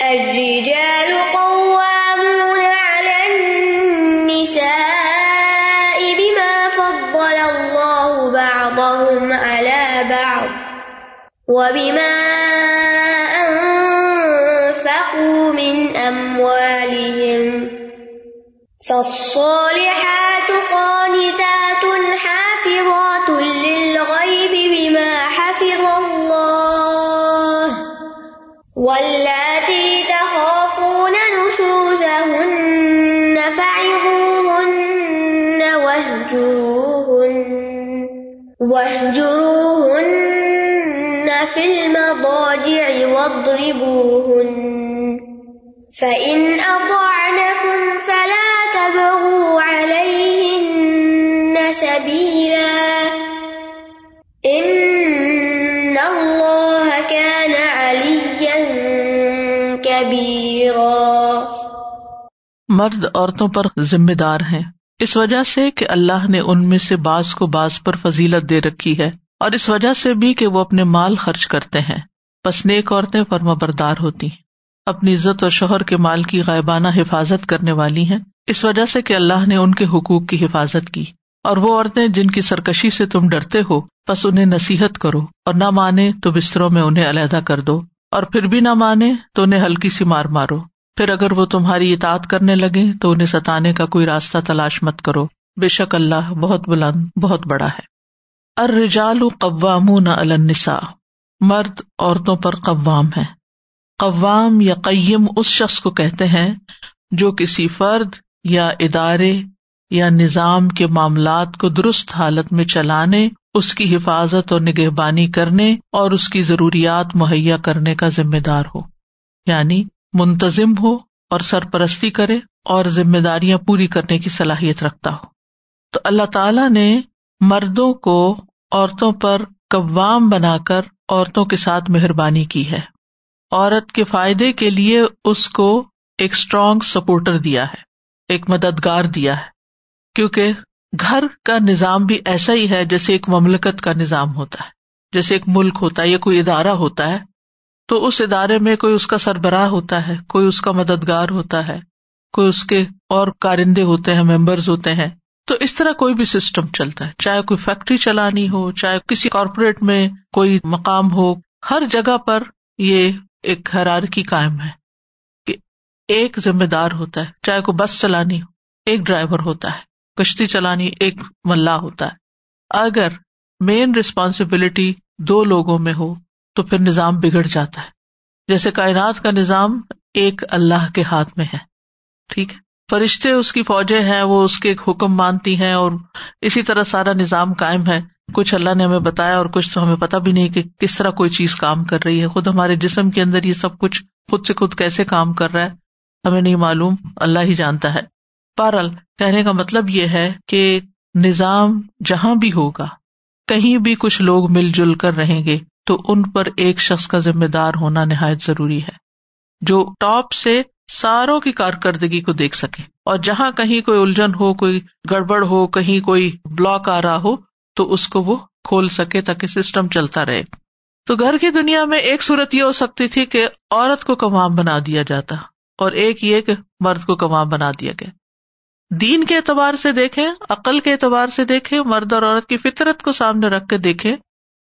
الرجال قوامون على النساء بما فضل الله بعضهم على بعض وبما أنفقوا من أموالهم فالصالحات المضاجع واضربوهن. فإن أطعنكم فلا تبغوا عليهن سبيلا. إن الله كان عليا كبيرا. مرد عورتوں پر ذمہ دار ہیں۔ اس وجہ سے کہ اللہ نے ان میں سے بعض کو بعض پر فضیلت دے رکھی ہے اور اس وجہ سے بھی کہ وہ اپنے مال خرچ کرتے ہیں۔ بس نیک عورتیں فرما بردار ہوتی ہیں۔ اپنی عزت اور شوہر کے مال کی غائبانہ حفاظت کرنے والی ہیں۔ اس وجہ سے کہ اللہ نے ان کے حقوق کی حفاظت کی۔ اور وہ عورتیں جن کی سرکشی سے تم ڈرتے ہو بس انہیں نصیحت کرو اور نہ مانے تو بستروں میں انہیں علیحدہ کر دو۔ اور پھر بھی نہ مانے تو انہیں ہلکی سی مار مارو۔ پھر اگر وہ تمہاری اطاعت کرنے لگے تو انہیں ستانے کا کوئی راستہ تلاش مت کرو۔ بے شک اللہ بہت بلند، بہت بڑا ہے۔ ارجال قوام نہ النساء۔ مرد عورتوں پر قوام ہے۔ قوام یا قیم اس شخص کو کہتے ہیں جو کسی فرد یا ادارے یا نظام کے معاملات کو درست حالت میں چلانے، اس کی حفاظت اور نگہبانی کرنے اور اس کی ضروریات مہیا کرنے کا ذمہ دار ہو۔ یعنی منتظم ہو اور سرپرستی کرے اور ذمہ داریاں پوری کرنے کی صلاحیت رکھتا ہو۔ تو اللہ تعالی نے مردوں کو عورتوں پر قوام بنا کر عورتوں کے ساتھ مہربانی کی ہے۔ عورت کے فائدے کے لیے اس کو ایک اسٹرانگ سپورٹر دیا ہے، ایک مددگار دیا ہے۔ کیونکہ گھر کا نظام بھی ایسا ہی ہے جیسے ایک مملکت کا نظام ہوتا ہے، جیسے ایک ملک ہوتا ہے یا کوئی ادارہ ہوتا ہے۔ تو اس ادارے میں کوئی اس کا سربراہ ہوتا ہے، کوئی اس کا مددگار ہوتا ہے، کوئی اس کے اور کارندے ہوتے ہیں، ممبرز ہوتے ہیں۔ تو اس طرح کوئی بھی سسٹم چلتا ہے۔ چاہے کوئی فیکٹری چلانی ہو، چاہے کسی کارپوریٹ میں کوئی مقام ہو، ہر جگہ پر یہ ایک حرار کی قائم ہے کہ ایک ذمہ دار ہوتا ہے۔ چاہے کوئی بس چلانی ہو، ایک ڈرائیور ہوتا ہے۔ کشتی چلانی، ایک ملا ہوتا ہے۔ اگر مین ریسپانسبلٹی دو لوگوں میں ہو، تو پھر نظام بگڑ جاتا ہے۔ جیسے کائنات کا نظام ایک اللہ کے ہاتھ میں ہے۔ ٹھیک ہے؟ فرشتے اس کی فوجیں ہیں، وہ اس کے حکم مانتی ہیں اور اسی طرح سارا نظام قائم ہے۔ کچھ اللہ نے ہمیں بتایا اور کچھ تو ہمیں پتا بھی نہیں کہ کس طرح کوئی چیز کام کر رہی ہے۔ خود ہمارے جسم کے اندر یہ سب کچھ خود سے خود کیسے کام کر رہا ہے، ہمیں نہیں معلوم۔ اللہ ہی جانتا ہے۔ پارل کہنے کا مطلب یہ ہے کہ نظام جہاں بھی ہوگا، کہیں بھی کچھ لوگ مل جل کر رہیں گے، تو ان پر ایک شخص کا ذمہ دار ہونا نہایت ضروری ہے۔ جو ٹاپ سے ساروں کی کارکردگی کو دیکھ سکے۔ اور جہاں کہیں کوئی الجھن ہو، کوئی گڑبڑ ہو، کہیں کوئی بلاک آ رہا ہو، تو اس کو وہ کھول سکے تاکہ سسٹم چلتا رہے۔ تو گھر کی دنیا میں ایک صورت یہ ہو سکتی تھی کہ عورت کو کمام بنا دیا جاتا اور ایک یہ کہ مرد کو کمام بنا دیا گیا۔ دین کے اعتبار سے دیکھیں، عقل کے اعتبار سے دیکھیں، مرد اور عورت کی فطرت کو سامنے رکھ کے دیکھیں،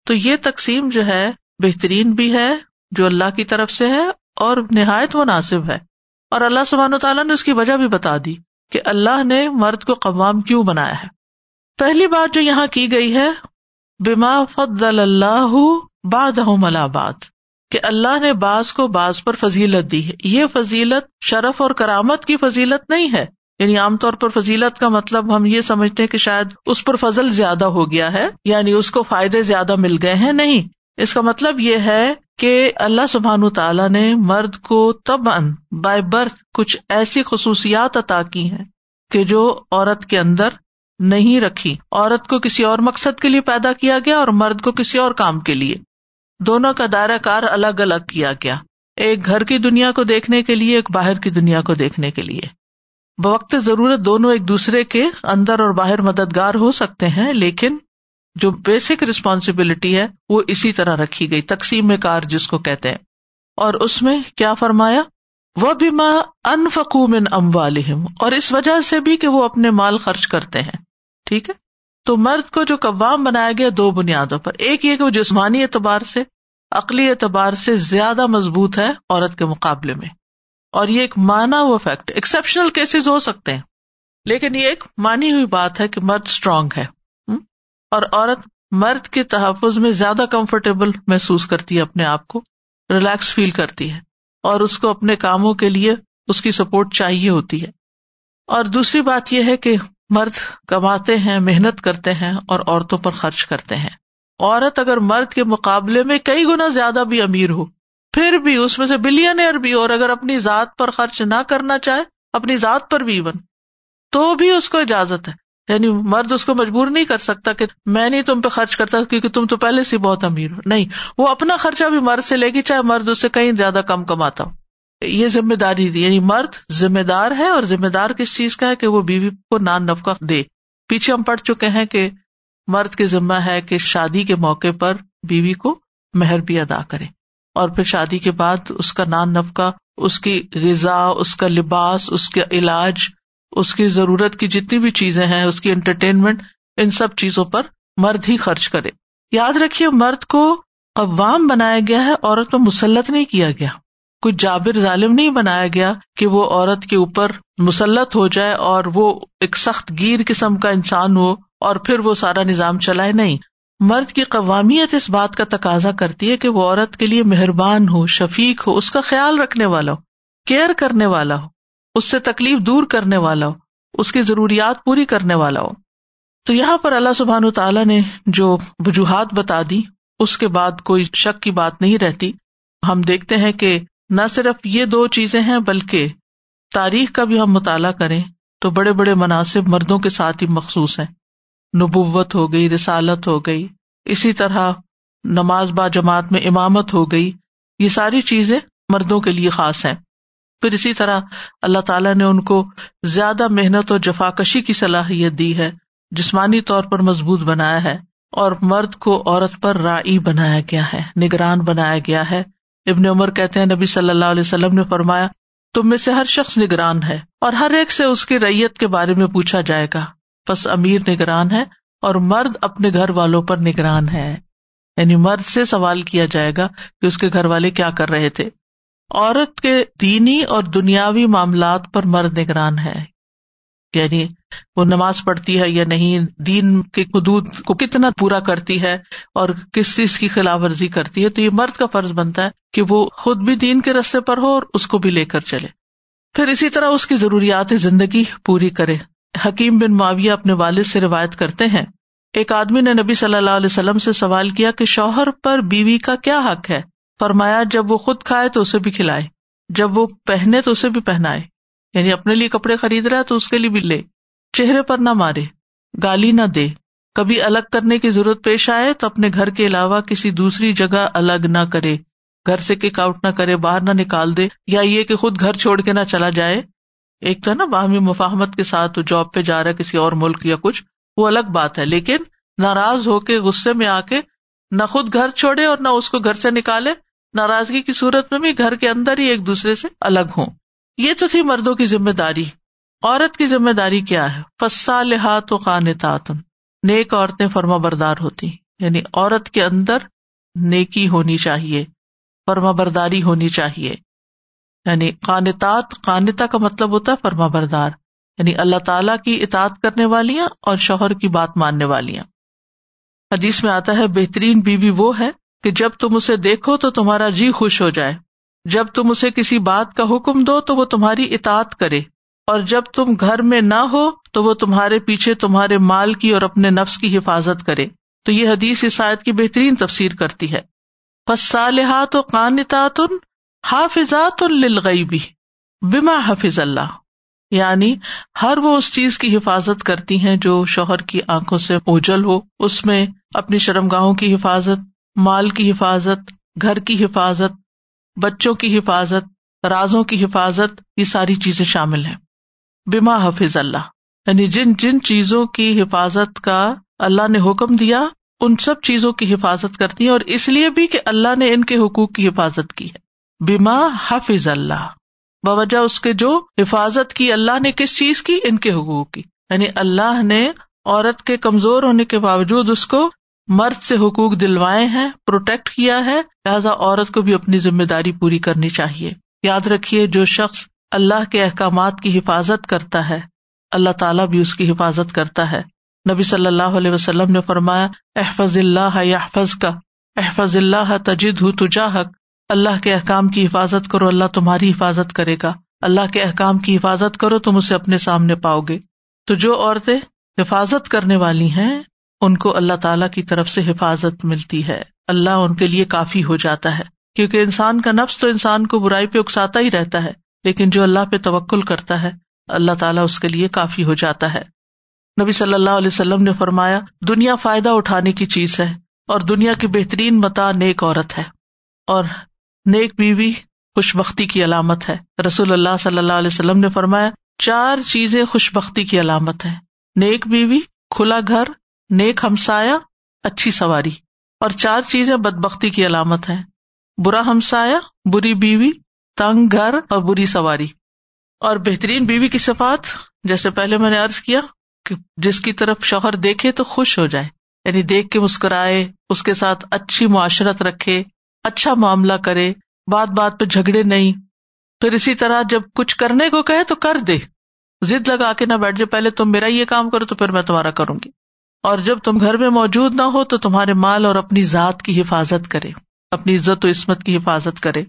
تو یہ تقسیم جو ہے بہترین بھی ہے، جو اللہ کی طرف سے ہے اور نہایت مناسب ہے۔ اور اللہ سبحان و تعالیٰ نے اس کی وجہ بھی بتا دی کہ اللہ نے مرد کو قوام کیوں بنایا ہے۔ پہلی بات جو یہاں کی گئی ہے بیما فد اللہ باد ملاباد کہ اللہ نے باز کو باز پر فضیلت دی ہے۔ یہ فضیلت شرف اور کرامت کی فضیلت نہیں ہے۔ یعنی عام طور پر فضیلت کا مطلب ہم یہ سمجھتے ہیں کہ شاید اس پر فضل زیادہ ہو گیا ہے یعنی اس کو فائدے زیادہ مل گئے ہیں، نہیں۔ اس کا مطلب یہ ہے کہ اللہ سبحان تعالیٰ نے مرد کو تب ان بائی برتھ کچھ ایسی خصوصیات عطا کی ہیں کہ جو عورت کے اندر نہیں رکھی۔ عورت کو کسی اور مقصد کے لیے پیدا کیا گیا اور مرد کو کسی اور کام کے لیے۔ دونوں کا دائرہ کار الگ الگ کیا گیا۔ ایک گھر کی دنیا کو دیکھنے کے لیے، ایک باہر کی دنیا کو دیکھنے کے لیے۔ بوقت ضرورت دونوں ایک دوسرے کے اندر اور باہر مددگار ہو سکتے ہیں، لیکن جو بیسک ریسپانسبلٹی ہے، وہ اسی طرح رکھی گئی، تقسیم کار جس کو کہتے ہیں۔ اور اس میں کیا فرمایا؟ وہ بھی ماں ان فکومن ام والم اور اس وجہ سے بھی کہ وہ اپنے مال خرچ کرتے ہیں۔ ٹھیک ہے؟ تو مرد کو جو قوام بنایا گیا، دو بنیادوں پر۔ ایک یہ کہ وہ جسمانی اعتبار سے، عقلی اعتبار سے زیادہ مضبوط ہے عورت کے مقابلے میں۔ اور یہ ایک مانا ہوا فیکٹ ایکسپشنل کیسز ہو سکتے ہیں۔ لیکن یہ ایک مانی ہوئی بات ہے کہ مرد اسٹرانگ ہے۔ اور عورت مرد کے تحفظ میں زیادہ کمفرٹیبل محسوس کرتی ہے، اپنے آپ کو ریلیکس فیل کرتی ہے اور اس کو اپنے کاموں کے لیے اس کی سپورٹ چاہیے ہوتی ہے۔ اور دوسری بات یہ ہے کہ مرد کماتے ہیں، محنت کرتے ہیں اور عورتوں پر خرچ کرتے ہیں۔ عورت اگر مرد کے مقابلے میں کئی گنا زیادہ بھی امیر ہو، پھر بھی اس میں سے بلین بھی اور اگر اپنی ذات پر خرچ نہ کرنا چاہے، اپنی ذات پر بھی ایون تو بھی اس کو اجازت ہے۔ یعنی مرد اس کو مجبور نہیں کر سکتا کہ میں نہیں تم پہ خرچ کرتا کیونکہ تم تو پہلے سے بہت امیر ہو۔ نہیں، وہ اپنا خرچہ بھی مرد سے لے گی، چاہے مرد اس سے کہیں زیادہ کم کماتا ہو۔ یہ ذمہ داری دی۔ یعنی مرد ذمہ دار ہے اور ذمہ دار کس چیز کا ہے کہ وہ بیوی کو نان نفقہ دے۔ پیچھے ہم پڑھ چکے ہیں کہ مرد کے ذمہ ہے کہ شادی کے موقع پر بیوی کو مہر بھی ادا کرے۔ اور پھر شادی کے بعد اس کا نان نفقہ، اس کی غذا، اس کا لباس، اس کا علاج اس کی ضرورت کی جتنی بھی چیزیں ہیں، اس کی انٹرٹینمنٹ ان سب چیزوں پر مرد ہی خرچ کرے۔ یاد رکھیے، مرد کو قوام بنایا گیا ہے، عورت کو مسلط نہیں کیا گیا۔ کوئی جابر ظالم نہیں بنایا گیا کہ وہ عورت کے اوپر مسلط ہو جائے اور وہ ایک سخت گیر قسم کا انسان ہو اور پھر وہ سارا نظام چلائے۔ نہیں، مرد کی قوامیت اس بات کا تقاضا کرتی ہے کہ وہ عورت کے لیے مہربان ہو، شفیق ہو، اس کا خیال رکھنے والا ہو، کیئر کرنے والا ہو۔ اس سے تکلیف دور کرنے والا ہو، اس کی ضروریات پوری کرنے والا ہو۔ تو یہاں پر اللہ سبحان تعالیٰ نے جو وجوہات بتا دی، اس کے بعد کوئی شک کی بات نہیں رہتی۔ ہم دیکھتے ہیں کہ نہ صرف یہ دو چیزیں ہیں، بلکہ تاریخ کا بھی ہم مطالعہ کریں تو بڑے بڑے مناسب مردوں کے ساتھ ہی مخصوص ہیں۔ نبوت ہو گئی، رسالت ہو گئی، اسی طرح نماز با جماعت میں امامت ہو گئی، یہ ساری چیزیں مردوں کے لیے خاص ہیں۔ پھر اسی طرح اللہ تعالیٰ نے ان کو زیادہ محنت اور جفاکشی کی صلاحیت دی ہے، جسمانی طور پر مضبوط بنایا ہے اور مرد کو عورت پر رائی بنایا گیا ہے، نگران بنایا گیا ہے۔ ابن عمر کہتے ہیں، نبی صلی اللہ علیہ وسلم نے فرمایا، تم میں سے ہر شخص نگران ہے اور ہر ایک سے اس کی ریت کے بارے میں پوچھا جائے گا۔ بس امیر نگران ہے اور مرد اپنے گھر والوں پر نگران ہے۔ یعنی مرد سے سوال کیا جائے گا کہ اس کے گھر والے کیا کر رہے تھے۔ عورت کے دینی اور دنیاوی معاملات پر مرد نگران ہے۔ یعنی وہ نماز پڑھتی ہے یا نہیں، دین کے حدود کو کتنا پورا کرتی ہے اور کس چیز کی خلاف ورزی کرتی ہے، تو یہ مرد کا فرض بنتا ہے کہ وہ خود بھی دین کے رستے پر ہو اور اس کو بھی لے کر چلے۔ پھر اسی طرح اس کی ضروریات زندگی پوری کرے۔ حکیم بن معاویہ اپنے والد سے روایت کرتے ہیں، ایک آدمی نے نبی صلی اللہ علیہ وسلم سے سوال کیا کہ شوہر پر بیوی کا کیا حق ہے؟ فرمایا، جب وہ خود کھائے تو اسے بھی کھلائے، جب وہ پہنے تو اسے بھی پہنائے یعنی اپنے لیے کپڑے خرید رہا ہے تو اس کے لیے بھی لے، چہرے پر نہ مارے، گالی نہ دے، کبھی الگ کرنے کی ضرورت پیش آئے تو اپنے گھر کے علاوہ کسی دوسری جگہ الگ نہ کرے، گھر سے کک آؤٹ نہ کرے، باہر نہ نکال دے، یا یہ کہ خود گھر چھوڑ کے نہ چلا جائے۔ ایک تو نا، باہمی مفاہمت کے ساتھ جاب پہ جا رہا ہے، کسی اور ملک یا کچھ، وہ الگ بات ہے، لیکن ناراض ہو کے غصے میں آ کے نہ خود گھر چھوڑے اور نہ اس کو گھر سے نکالے۔ ناراضگی کی صورت میں بھی گھر کے اندر ہی ایک دوسرے سے الگ ہوں۔ یہ تو تھی مردوں کی ذمہ داری۔ عورت کی ذمہ داری کیا ہے؟ فسا لحاظ و قان نیک عورتیں فرما بردار ہوتی۔ یعنی عورت کے اندر نیکی ہونی چاہیے۔ فرما برداری ہونی چاہیے۔ یعنی قانتات، قانتا کا مطلب ہوتا ہے فرما بردار۔ یعنی اللہ تعالیٰ کی اطاط کرنے والیاں اور شوہر کی بات ماننے والیاں۔ حدیث میں آتا ہے، بہترین بیوی وہ ہے کہ جب تم اسے دیکھو تو تمہارا جی خوش ہو جائے۔ جب تم اسے کسی بات کا حکم دو تو وہ تمہاری اطاط کرے۔ اور جب تم گھر میں نہ ہو تو وہ تمہارے پیچھے تمہارے مال کی اور اپنے نفس کی حفاظت کرے۔ تو یہ حدیث عیسائیت کی بہترین تفسیر کرتی ہے۔ فصالحات و قانتات حافظات الغیبی بما حفظ اللہ یعنی ہر وہ اس چیز کی حفاظت کرتی ہیں جو شوہر کی آنکھوں سے اوجل ہو، اس میں اپنی شرمگاہوں کی حفاظت مال کی حفاظت، گھر کی حفاظت، بچوں کی حفاظت، رازوں کی حفاظت، یہ ساری چیزیں شامل ہیں۔ بیما حفظ اللہ یعنی جن جن چیزوں کی حفاظت کا اللہ نے حکم دیا، ان سب چیزوں کی حفاظت کرتی ہیں اور اس لیے بھی کہ اللہ نے ان کے حقوق کی حفاظت کی ہے۔ بیما حفظ اللہ باوجہ اس کے جو حفاظت کی اللہ نے کس چیز کی؟ ان کے حقوق کی۔ یعنی اللہ نے عورت کے کمزور ہونے کے باوجود اس کو مرد سے حقوق دلوائے ہیں پروٹیکٹ کیا ہے، لہٰذا عورت کو بھی اپنی ذمہ داری پوری کرنی چاہیے۔ یاد رکھیے، جو شخص اللہ کے احکامات کی حفاظت کرتا ہے، اللہ تعالیٰ بھی اس کی حفاظت کرتا ہے۔ نبی صلی اللہ علیہ وسلم نے فرمایا، احفظ اللہ احفظ کا احفظ اللہ تجد ہُو تجا حق اللہ کے احکام کی حفاظت کرو، اللہ تمہاری حفاظت کرے گا۔ اللہ کے احکام کی حفاظت کرو، تم اسے اپنے سامنے پاؤ گے۔ تو جو عورتیں حفاظت کرنے والی ہیں ان کو اللہ تعالی کی طرف سے حفاظت ملتی ہے۔ اللہ ان کے لیے کافی ہو جاتا ہے۔ کیونکہ انسان کا نفس تو انسان کو برائی پہ اکساتا ہی رہتا ہے، لیکن جو اللہ پہ توکل کرتا ہے، اللہ تعالیٰ اس کے لیے کافی ہو جاتا ہے۔ نبی صلی اللہ علیہ وسلم نے فرمایا، دنیا فائدہ اٹھانے کی چیز ہے اور دنیا کی بہترین متا نیک عورت ہے۔ اور نیک بیوی خوش بختی کی علامت ہے۔ رسول اللہ صلی اللہ علیہ وسلم نے فرمایا، چار چیزیں خوش بختی کی علامت ہے نیک بیوی، کھلا گھر نیک ہمسایا اچھی سواری۔ اور چار چیزیں بد بختی کی علامت ہے برا ہمسایا بری بیوی، تنگ گھر اور بری سواری۔ اور بہترین بیوی کی صفات، جیسے پہلے میں نے ارض کیا، کہ جس کی طرف شوہر دیکھے تو خوش ہو جائے۔ یعنی دیکھ کے مسکرائے، اس کے ساتھ اچھی معاشرت رکھے اچھا معاملہ کرے، بات بات پہ جھگڑے نہیں۔ پھر اسی طرح جب کچھ کرنے کو کہے تو کر دے۔ ضد لگا کے نہ بیٹھ جائے، پہلے تم میرا یہ کام کرو تو پھر میں تمہارا کروں گی۔ اور جب تم گھر میں موجود نہ ہو تو تمہارے مال اور اپنی ذات کی حفاظت کرے، اپنی عزت و عصمت کی حفاظت کرے۔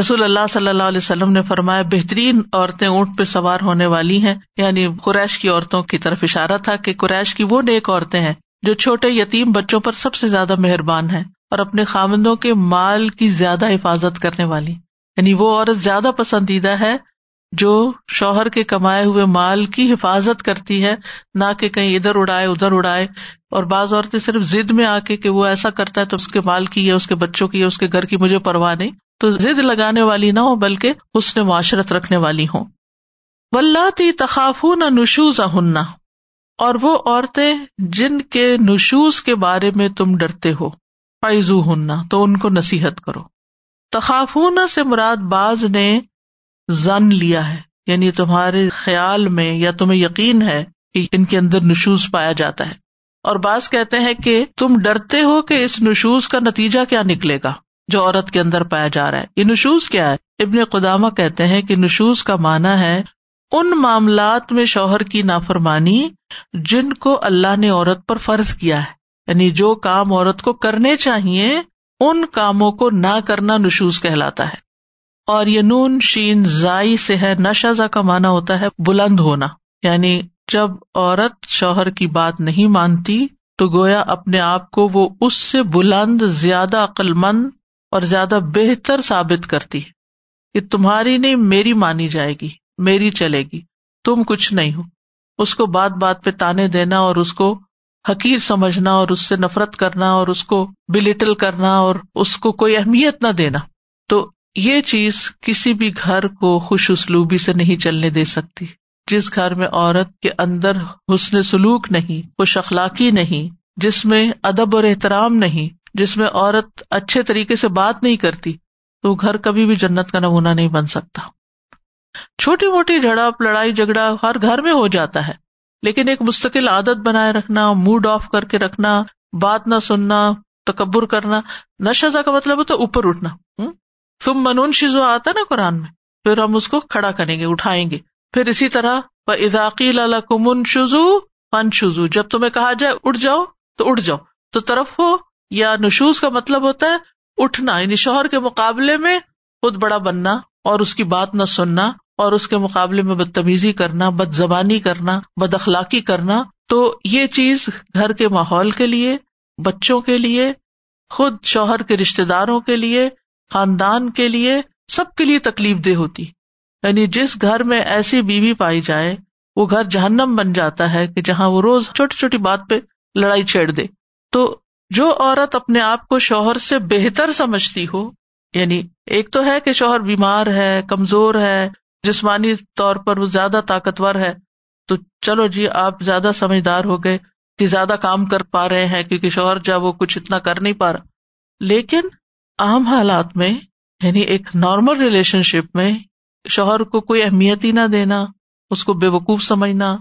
رسول اللہ صلی اللہ علیہ وسلم نے فرمایا، بہترین عورتیں اونٹ پہ سوار ہونے والی ہیں۔ یعنی قریش کی عورتوں کی طرف اشارہ تھا کہ قریش کی وہ نیک عورتیں ہیں جو چھوٹے یتیم بچوں پر سب سے زیادہ مہربان ہیں اور اپنے خامندوں کے مال کی زیادہ حفاظت کرنے والی۔ یعنی وہ عورت زیادہ پسندیدہ ہے جو شوہر کے کمائے ہوئے مال کی حفاظت کرتی ہے، نہ کہ کہیں ادھر اڑائے ادھر اڑائے۔ اور بعض عورتیں صرف ضد میں آ کے کہ وہ ایسا کرتا ہے تو اس کے مال کی یا اس کے بچوں کی یا اس کے گھر کی مجھے پرواہ نہیں۔ تو ضد لگانے والی نہ ہو بلکہ اس نے معاشرت رکھنے والی ہوں۔ ولاتی تخاف نہ نشوز ہننا اور وہ عورتیں جن کے نشوز کے بارے میں تم ڈرتے ہو فائزو ہننا تو ان کو نصیحت کرو۔ تخافون سے مراد باز نے زن لیا ہے۔ یعنی تمہارے خیال میں یا تمہیں یقین ہے کہ ان کے اندر نشوز پایا جاتا ہے۔ اور بعض کہتے ہیں کہ تم ڈرتے ہو کہ اس نشوز کا نتیجہ کیا نکلے گا جو عورت کے اندر پایا جا رہا ہے۔ یہ نشوز کیا ہے؟ ابن قدامہ کہتے ہیں کہ نشوز کا مانا ہے ان معاملات میں شوہر کی نافرمانی جن کو اللہ نے عورت پر فرض کیا ہے۔ یعنی جو کام عورت کو کرنے چاہیے، ان کاموں کو نہ کرنا نشوز کہلاتا ہے۔ اور یہ نون شین زائی سے ہے۔ نشا کا مانا ہوتا ہے بلند ہونا۔ یعنی جب عورت شوہر کی بات نہیں مانتی تو گویا اپنے آپ کو وہ اس سے بلند، زیادہ عقل مند اور زیادہ بہتر ثابت کرتی ہے کہ تمہاری نہیں، میری مانی جائے گی، میری چلے گی، تم کچھ نہیں ہو۔ اس کو بات بات پہ تانے دینا اور اس کو حقیر سمجھنا اور اس سے نفرت کرنا اور اس کو بلٹل کرنا اور اس کو کوئی اہمیت نہ دینا۔ تو یہ چیز کسی بھی گھر کو خوش اسلوبی سے نہیں چلنے دے سکتی۔ جس گھر میں عورت کے اندر حسن سلوک نہیں، خوش اخلاقی نہیں، جس میں ادب اور احترام نہیں، جس میں عورت اچھے طریقے سے بات نہیں کرتی، تو گھر کبھی بھی جنت کا نمونہ نہیں بن سکتا۔ چھوٹی موٹی جھڑپ، لڑائی، جھگڑا ہر گھر میں ہو جاتا ہے۔ لیکن ایک مستقل عادت بنائے رکھنا موڈ آف کر کے رکھنا، بات نہ سننا، تکبر کرنا نہ کا مطلب ہوتا اوپر اٹھنا۔ تم منون شزو آتا نا قرآن میں۔ پھر ہم اس کو کھڑا کریں گے، اٹھائیں گے۔ پھر اسی طرح اداقی کمن شزو فن شزو جب تمہیں کہا جائے اٹھ جاؤ، تو اٹھ جاؤ۔ تو طرف ہو، یا نشوز کا مطلب ہوتا ہے اٹھنا یعنی شوہر کے مقابلے میں خود بڑا بننا اور اس کی بات نہ سننا اور اس کے مقابلے میں بدتمیزی کرنا بد زبانی کرنا بد اخلاقی کرنا۔ تو یہ چیز گھر کے ماحول کے لیے، بچوں کے لیے، خود شوہر کے رشتے داروں کے لیے خاندان کے لیے سب کے لیے تکلیف دہ ہوتی۔ یعنی جس گھر میں ایسی بیوی پائی جائے، وہ گھر جہنم بن جاتا ہے کہ جہاں وہ روز چھوٹی چھوٹی بات پہ لڑائی چھیڑ دے۔ تو جو عورت اپنے آپ کو شوہر سے بہتر سمجھتی ہو یعنی ایک تو ہے کہ شوہر بیمار ہے، کمزور ہے، جسمانی طور پر وہ زیادہ طاقتور ہے، تو چلو جی آپ زیادہ سمجھدار ہو گئے کہ زیادہ کام کر پا رہے ہیں کیونکہ شوہر جب وہ کچھ اتنا کر نہیں پا رہا۔ لیکن عام حالات میں یعنی ایک نارمل ریلیشن شپ میں، شوہر کو کوئی اہمیت ہی نہ دینا، اس کو بے وقوف سمجھنا،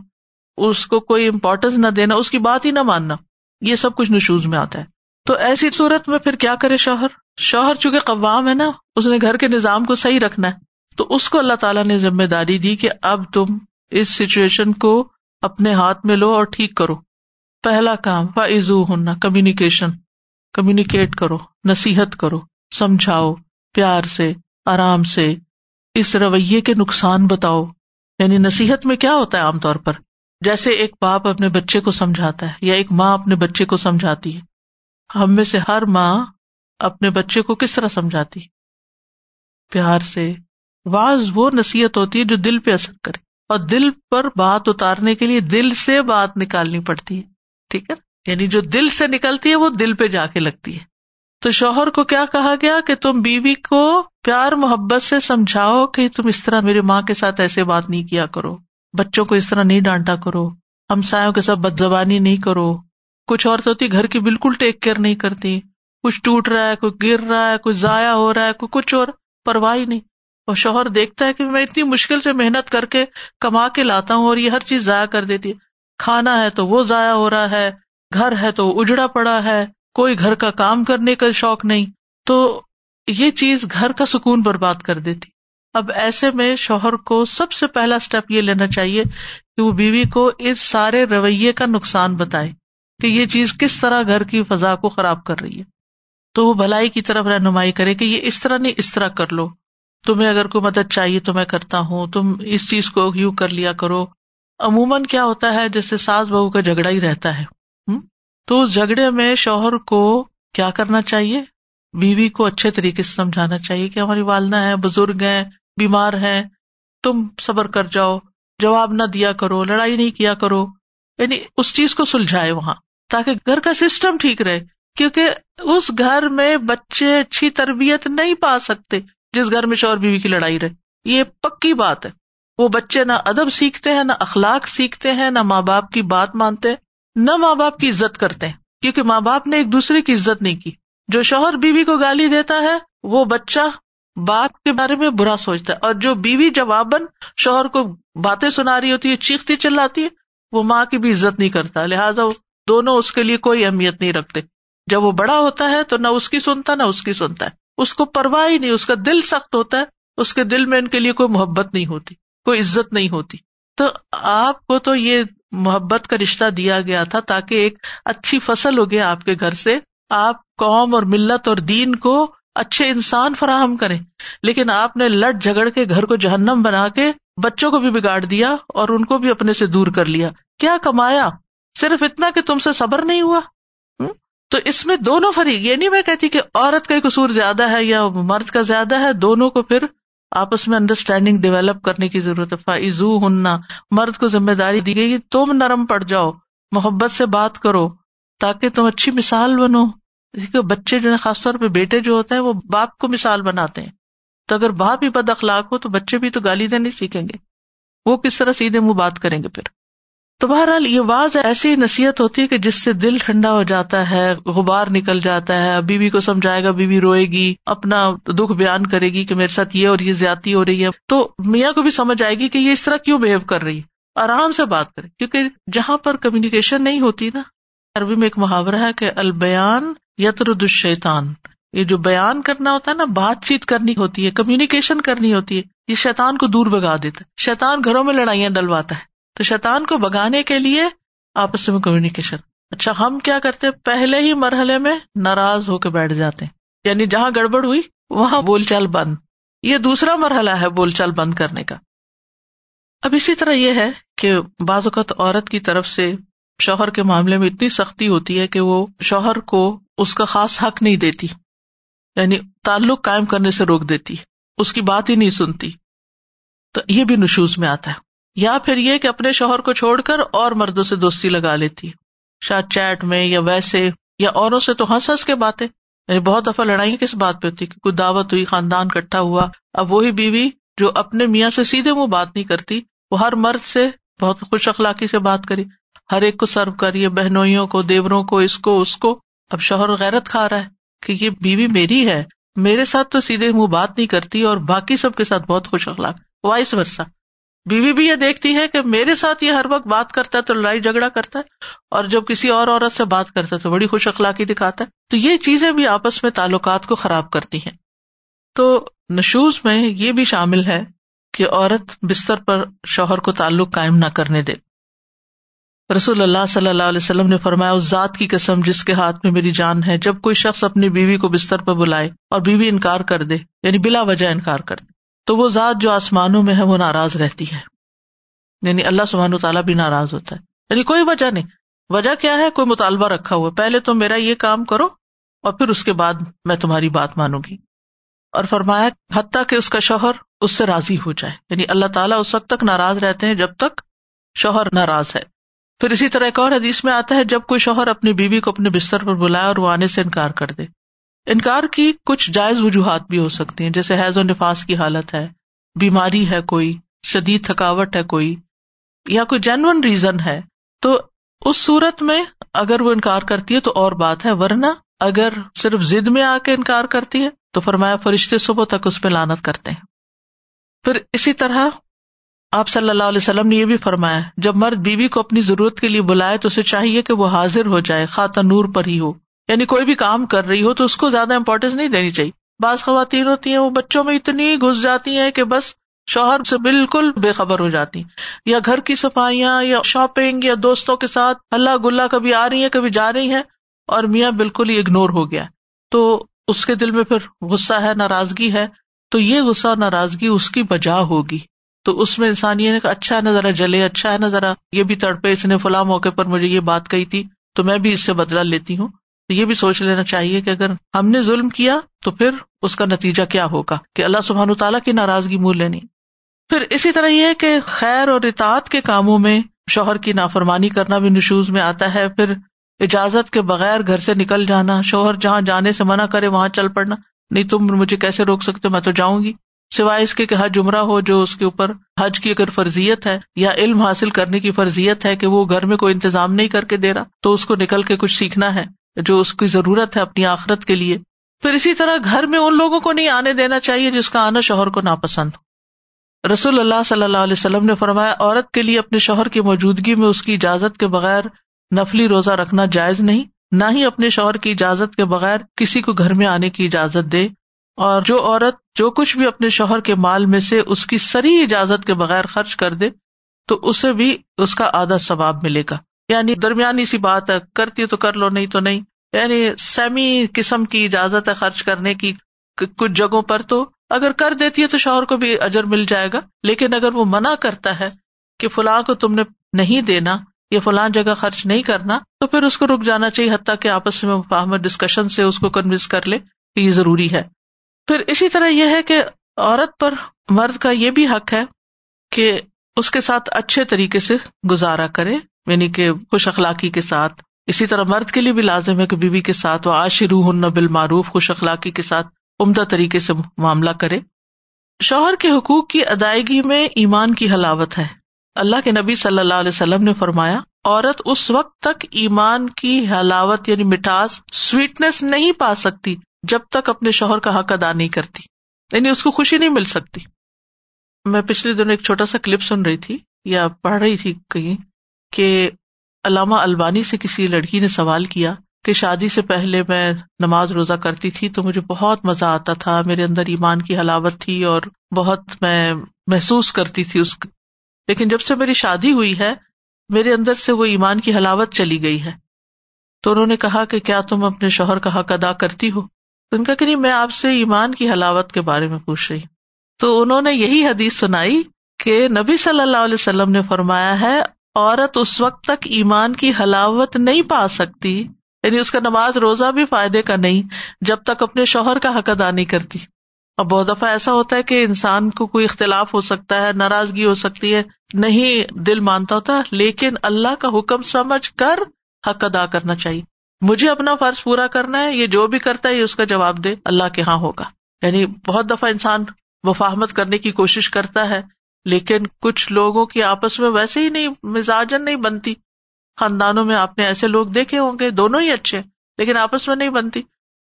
اس کو کوئی امپورٹینس نہ دینا، اس کی بات ہی نہ ماننا، یہ سب کچھ نشوز میں آتا ہے۔ تو ایسی صورت میں پھر کیا کرے شوہر؟ شوہر چونکہ قوام ہے نا، اس نے گھر کے نظام کو صحیح رکھنا ہے، تو اس کو اللہ تعالیٰ نے ذمہ داری دی کہ اب تم اس سچویشن کو اپنے ہاتھ میں لو اور ٹھیک کرو۔ پہلا کام فائزو ہونا کمیونیکیشن کمیونیکیٹ کرو، نصیحت کرو۔ سمجھاؤ، پیار سے، آرام سے، اس رویے کے نقصان بتاؤ۔ یعنی نصیحت میں کیا ہوتا ہے عام طور پر؟ جیسے ایک باپ اپنے بچے کو سمجھاتا ہے، یا ایک ماں اپنے بچے کو سمجھاتی ہے۔ ہم میں سے ہر ماں اپنے بچے کو کس طرح سمجھاتی؟ پیار سے۔ واز وہ نصیحت ہوتی ہے جو دل پہ اثر کرے۔ اور دل پر بات اتارنے کے لیے دل سے بات نکالنی پڑتی ہے۔ ٹھیک ہے؟ یعنی جو دل سے نکلتی ہے، وہ دل پہ جا کے لگتی ہے۔ تو شوہر کو کیا کہا گیا کہ تم بیوی کو پیار محبت سے سمجھاؤ کہ تم اس طرح میری ماں کے ساتھ ایسے بات نہیں کیا کرو۔ بچوں کو اس طرح نہیں ڈانٹا کرو۔ ہم سایوں کے ساتھ بد زبانی نہیں کرو۔ کچھ عورت ہوتی گھر کی بالکل ٹیک کیئر نہیں کرتی۔ کچھ ٹوٹ رہا ہے کوئی گر رہا ہے کوئی ضائع ہو رہا ہے کوئی کچھ اور پرواہ نہیں۔ اور شوہر دیکھتا ہے کہ میں اتنی مشکل سے محنت کر کے کما کے لاتا ہوں اور یہ ہر چیز ضائع کر دیتی ہے۔ کھانا ہے تو وہ ضائع ہو رہا ہے، گھر ہے تو اجڑا پڑا ہے۔ کوئی گھر کا کام کرنے کا شوق نہیں، تو یہ چیز گھر کا سکون برباد کر دیتی۔ اب ایسے میں شوہر کو سب سے پہلا اسٹیپ یہ لینا چاہیے کہ وہ بیوی کو اس سارے رویے کا نقصان بتائے کہ یہ چیز کس طرح گھر کی فضا کو خراب کر رہی ہے۔ تو وہ بھلائی کی طرف رہنمائی کرے کہ یہ اس طرح نہیں، اس طرح کر لو۔ تمہیں اگر کوئی مدد چاہیے تو میں کرتا ہوں، تم اس چیز کو یو کر لیا کرو۔ عموماً کیا ہوتا ہے، جیسے ساس بہو کا جھگڑا ہی رہتا ہے۔ تو اس جھگڑے میں شوہر کو کیا کرنا چاہیے؟ بیوی کو اچھے طریقے سے سمجھانا چاہیے کہ ہماری والدہ ہیں، بزرگ ہیں، بیمار ہیں، تم صبر کر جاؤ، جواب نہ دیا کرو، لڑائی نہیں کیا کرو۔ یعنی اس چیز کو سلجھائے وہاں، تاکہ گھر کا سسٹم ٹھیک رہے، کیونکہ اس گھر میں بچے اچھی تربیت نہیں پا سکتے جس گھر میں شور بیوی کی لڑائی رہے۔ یہ پکی بات ہے۔ وہ بچے نہ ادب سیکھتے ہیں، نہ اخلاق سیکھتے ہیں، نہ ماں باپ کی بات مانتے۔ نہ ماں باپ کی عزت کرتے ہیں، کیونکہ ماں باپ نے ایک دوسرے کی عزت نہیں کی۔ جو شوہر بیوی کو گالی دیتا ہے، وہ بچہ باپ کے بارے میں برا سوچتا ہے۔ اور جو بیوی جواباً شوہر کو باتیں سنا رہی ہوتی ہے، چیختی چلاتی ہے، وہ ماں کی بھی عزت نہیں کرتا۔ لہٰذا دونوں اس کے لیے کوئی اہمیت نہیں رکھتے۔ جب وہ بڑا ہوتا ہے تو نہ اس کی سنتا، نہ اس کی سنتا ہے۔ اس کو پرواہ ہی نہیں، اس کا دل سخت ہوتا ہے۔ اس کے دل میں ان کے لیے کوئی محبت نہیں ہوتی، کوئی عزت نہیں ہوتی۔ تو آپ کو تو یہ محبت کا رشتہ دیا گیا تھا تاکہ ایک اچھی فصل ہو گیا آپ کے گھر سے۔ آپ قوم اور ملت اور دین کو اچھے انسان فراہم کرے لیکن آپ نے لٹ جھگڑ کے گھر کو جہنم بنا کے بچوں کو بھی بگاڑ دیا اور ان کو بھی اپنے سے دور کر لیا۔ کیا کمایا؟ صرف اتنا کہ تم سے صبر نہیں ہوا؟ تو اس میں دونوں فریق، یہ نہیں میں کہتی کہ عورت کا قصور زیادہ ہے یا مرد کا زیادہ ہے، دونوں کو پھر آپس میں انڈرسٹینڈنگ ڈیولپ کرنے کی ضرورت ہے۔ فائزو ہننا مرد کو ذمہ داری دی گئی تم نرم پڑ جاؤ، محبت سے بات کرو، تاکہ تم اچھی مثال بنو۔ بچے جو خاص طور پہ بیٹے جو ہوتے ہیں، وہ باپ کو مثال بناتے ہیں۔ تو اگر باپ ہی بد اخلاق ہو، تو بچے بھی تو گالی دینی سیکھیں گے۔ وہ کس طرح سیدھے منہ بات کریں گے پھر؟ تو بہرحال یہ واز ایسی نصیحت ہوتی ہے کہ جس سے دل ٹھنڈا ہو جاتا ہے، غبار نکل جاتا ہے، بیوی کو سمجھائے گا، بیوی روئے گی، اپنا دکھ بیان کرے گی کہ میرے ساتھ یہ اور یہ زیادتی ہو رہی ہے۔ تو میاں کو بھی سمجھ آئے گی کہ یہ اس طرح کیوں بہیو کر رہی ہے؟ آرام سے بات کرے، کیونکہ جہاں پر کمیونیکیشن نہیں ہوتی نا، عربی میں ایک محاورہ ہے کہ البیان یتر دشیتان یہ جو بیان کرنا ہوتا ہے نا، بات چیت کرنی ہوتی ہے کمیونیکیشن کرنی ہوتی ہے، یہ شیتان کو دور بگا دیتا ہے۔ شیتان گھروں میں لڑائیاں ڈلواتا ہے۔ تو شیتان کو بگانے کے لیے آپس میں کمیونیکیشن اچھا ہم کیا کرتے؟ پہلے ہی مرحلے میں ناراض ہو کے بیٹھ جاتے ہیں۔ یعنی جہاں گڑبڑ ہوئی، وہاں بول چال بند۔ یہ دوسرا مرحلہ ہے بول چال بند کرنے کا۔ اب اسی طرح یہ ہے کہ بعض اوقات عورت کی طرف سے شوہر کے معاملے میں اتنی سختی ہوتی ہے کہ وہ شوہر کو اس کا خاص حق نہیں دیتی۔ یعنی تعلق قائم کرنے سے روک دیتی۔ اس کی بات ہی نہیں سنتی۔ تو یہ بھی نشوز میں آتا ہے۔ یا پھر یہ کہ اپنے شوہر کو چھوڑ کر اور مردوں سے دوستی لگا لیتی۔ شاید چیٹ میں یا ویسے یا اوروں سے تو ہنس ہنس کے باتیں۔ یعنی بہت دفعہ لڑائی کس بات پہ ہوتی کہ کوئی دعوت ہوئی، خاندان کٹھا ہوا، اب وہی بیوی جو اپنے میاں سے سیدھے منہ بات نہیں کرتی، وہ ہر مرد سے بہت خوش اخلاقی سے بات کری ہر ایک کو سرو کریے بہنوئیوں کو، دیوروں کو، اس کو اس کو۔ اب شوہر غیرت کھا رہا ہے کہ یہ بیوی میری ہے، میرے ساتھ تو سیدھے منہ بات نہیں کرتی اور باقی سب کے ساتھ بہت خوش اخلاق، وائس ورسا بیوی بھی یہ دیکھتی ہے کہ میرے ساتھ یہ ہر وقت بات کرتا ہے تو لڑائی جھگڑا کرتا ہے اور جب کسی اور عورت سے بات کرتا ہے تو بڑی خوش اخلاقی دکھاتا ہے تو یہ چیزیں بھی آپس میں تعلقات کو خراب کرتی ہیں۔ تو نشوز میں یہ بھی شامل ہے کہ عورت بستر پر شوہر کو تعلق قائم نہ کرنے دے۔ رسول اللہ صلی اللہ علیہ وسلم نے فرمایا، اس ذات کی قسم جس کے ہاتھ میں میری جان ہے، جب کوئی شخص اپنی بیوی کو بستر پر بلائے اور بیوی انکار کر دے یعنی بلا وجہ انکار کر دے۔ تو وہ ذات جو آسمانوں میں ہے وہ ناراض رہتی ہے۔ یعنی اللہ سبحان تعالیٰ بھی ناراض ہوتا ہے۔ یعنی کوئی وجہ نہیں۔ وجہ کیا ہے؟ کوئی مطالبہ رکھا ہوا پہلے تو میرا یہ کام کرو اور پھر اس کے بعد میں تمہاری بات مانوں گی۔ اور فرمایا، حتیٰ کہ اس کا شوہر اس سے راضی ہو جائے۔ یعنی اللہ تعالیٰ اس وقت تک ناراض رہتے ہیں جب تک شوہر ناراض ہے۔ پھر اسی طرح ایک اور حدیث میں آتا ہے، جب کوئی شوہر اپنی بیوی کو اپنے بستر پر بلائے اور وہ آنے سے انکار کر دے۔ انکار کی کچھ جائز وجوہات بھی ہو سکتی ہیں، جیسے حیض و نفاس کی حالت ہے، بیماری ہے کوئی، شدید تھکاوٹ ہے کوئی، یا کوئی جینون ریزن ہے، تو اس صورت میں اگر وہ انکار کرتی ہے تو اور بات ہے، ورنہ اگر صرف ضد میں آ کے انکار کرتی ہے تو فرمایا فرشتے صبح تک اس پہ لانت کرتے ہیں۔ پھر اسی طرح آپ صلی اللہ علیہ وسلم نے یہ بھی فرمایا، جب مرد بیوی کو اپنی ضرورت کے لیے بلائے تو اسے چاہیے کہ وہ حاضر ہو جائے خاتہ نور پر ہی ہو۔ یعنی کوئی بھی کام کر رہی ہو تو اس کو زیادہ امپورٹینس نہیں دینی چاہیے۔ بعض خواتین ہوتی ہیں، وہ بچوں میں اتنی گھس جاتی ہیں کہ بس شوہر سے بالکل بے خبر ہو جاتی یا گھر کی صفائیاں، یا شاپنگ یا دوستوں کے ساتھ اللہ گلا کبھی آ رہی ہے کبھی جا رہی ہے اور میاں بالکل ہی اگنور ہو گیا۔ تو اس کے دل میں پھر غصہ ہے، ناراضگی ہے۔ تو یہ غصہ ناراضگی اس کی بجا ہوگی۔ تو اس میں انسان یہ اچھا ہے نا ذرا جلے اچھا ہے نا ذرا یہ بھی تڑپے، اس نے فلاں موقع پر مجھے یہ بات کہی تھی تو میں بھی اس سے بدلا لیتی ہوں۔ تو یہ بھی سوچ لینا چاہیے کہ اگر ہم نے ظلم کیا تو پھر اس کا نتیجہ کیا ہوگا کہ اللہ سبحان تعالیٰ کی ناراضگی مول لینی۔ پھر اسی طرح یہ ہے کہ خیر اور اطاعت کے کاموں میں شوہر کی نافرمانی کرنا بھی نشوز میں آتا ہے۔ پھر اجازت کے بغیر گھر سے نکل جانا، شوہر جہاں جانے سے منع کرے وہاں چل پڑنا۔ نہیں تم مجھے کیسے روک سکتے؟ میں تو جاؤں گی۔ سوائے اس کے کہ حج عمرہ ہو جو اس کے اوپر حج کی اگر فرضیت ہے یا علم حاصل کرنے کی فرضیت ہے کہ وہ گھر میں کوئی انتظام نہیں کر کے دے رہا، تو اس کو نکل کے کچھ سیکھنا ہے۔ جو اس کی ضرورت ہے اپنی آخرت کے لیے، پھر اسی طرح گھر میں ان لوگوں کو نہیں آنے دینا چاہیے جس کا آنا شوہر کو ناپسند ہو۔ رسول اللہ صلی اللہ علیہ وسلم نے فرمایا، عورت کے لیے اپنے شوہر کی موجودگی میں اس کی اجازت کے بغیر نفلی روزہ رکھنا جائز نہیں، نہ ہی اپنے شوہر کی اجازت کے بغیر کسی کو گھر میں آنے کی اجازت دے۔ اور جو عورت جو کچھ بھی اپنے شوہر کے مال میں سے اس کی سری اجازت کے بغیر خرچ کر دے، تو اسے بھی اس کا آدھا ثواب ملے گا۔ یعنی درمیانی سی بات ہے، کرتی تو کر لو، نہیں تو نہیں۔ یعنی سیمی قسم کی اجازت ہے خرچ کرنے کی کچھ جگہوں پر تو اگر کر دیتی ہے تو شوہر کو بھی اجر مل جائے گا، لیکن اگر وہ منع کرتا ہے کہ فلاں کو تم نے نہیں دینا یا فلاں جگہ خرچ نہیں کرنا، تو پھر اس کو رک جانا چاہیے، حتیٰ کہ آپس میں ڈسکشن سے اس کو کنوینس کر لے کہ یہ ضروری ہے۔ پھر اسی طرح یہ ہے کہ عورت پر مرد کا یہ بھی حق ہے کہ اس کے ساتھ اچھے طریقے سے گزارا کرے یعنی کہ خوش اخلاقی کے ساتھ اسی طرح مرد کے لیے بھی لازم ہے کہ بیوی کے ساتھ وہ آشرو ہن بال معروف خوش اخلاقی کے ساتھ عمدہ طریقے سے معاملہ کرے۔ شوہر کے حقوق کی ادائیگی میں ایمان کی حلاوت ہے۔ اللہ کے نبی صلی اللہ علیہ وسلم نے فرمایا، عورت اس وقت تک ایمان کی حلاوت یعنی مٹاس سویٹنیس نہیں پا سکتی جب تک اپنے شوہر کا حق ادا نہیں کرتی۔ یعنی اس کو خوشی نہیں مل سکتی۔ میں پچھلے دنوں ایک چھوٹا سا کلپ سن رہی تھی، یا پڑھ رہی تھی کہیں، کہ علامہ البانی سے کسی لڑکی نے سوال کیا کہ شادی سے پہلے میں نماز روزہ کرتی تھی تو مجھے بہت مزہ آتا تھا، میرے اندر ایمان کی حلاوت تھی اور بہت میں محسوس کرتی تھی اس لیکن جب سے میری شادی ہوئی ہے، میرے اندر سے وہ ایمان کی حلاوت چلی گئی ہے۔ تو انہوں نے کہا کہ کیا تم اپنے شوہر کا حق ادا کرتی ہو؟ ان کا کہ نہیں، میں آپ سے ایمان کی حلاوت کے بارے میں پوچھ رہی تو انہوں نے یہی حدیث سنائی کہ نبی صلی اللہ علیہ وسلم نے فرمایا ہے عورت اس وقت تک ایمان کی حلاوت نہیں پا سکتی یعنی اس کا نماز روزہ بھی فائدے کا نہیں، جب تک اپنے شوہر کا حق ادا نہیں کرتی۔ اب بہت دفعہ ایسا ہوتا ہے کہ انسان کو کوئی اختلاف ہو سکتا ہے، ناراضگی ہو سکتی ہے، نہیں دل مانتا ہوتا، لیکن اللہ کا حکم سمجھ کر حق ادا کرنا چاہیے۔ مجھے اپنا فرض پورا کرنا ہے، یہ جو بھی کرتا ہے اس کا جواب دے، اللہ کے ہاں ہوگا۔ یعنی بہت دفعہ انسان وفاہمت کرنے کی کوشش کرتا ہے لیکن کچھ لوگوں کی آپس میں ویسے ہی نہیں، مزاجن نہیں بنتی۔ خاندانوں میں آپ نے ایسے لوگ دیکھے ہوں گے، دونوں ہی اچھے، لیکن آپس میں نہیں بنتی۔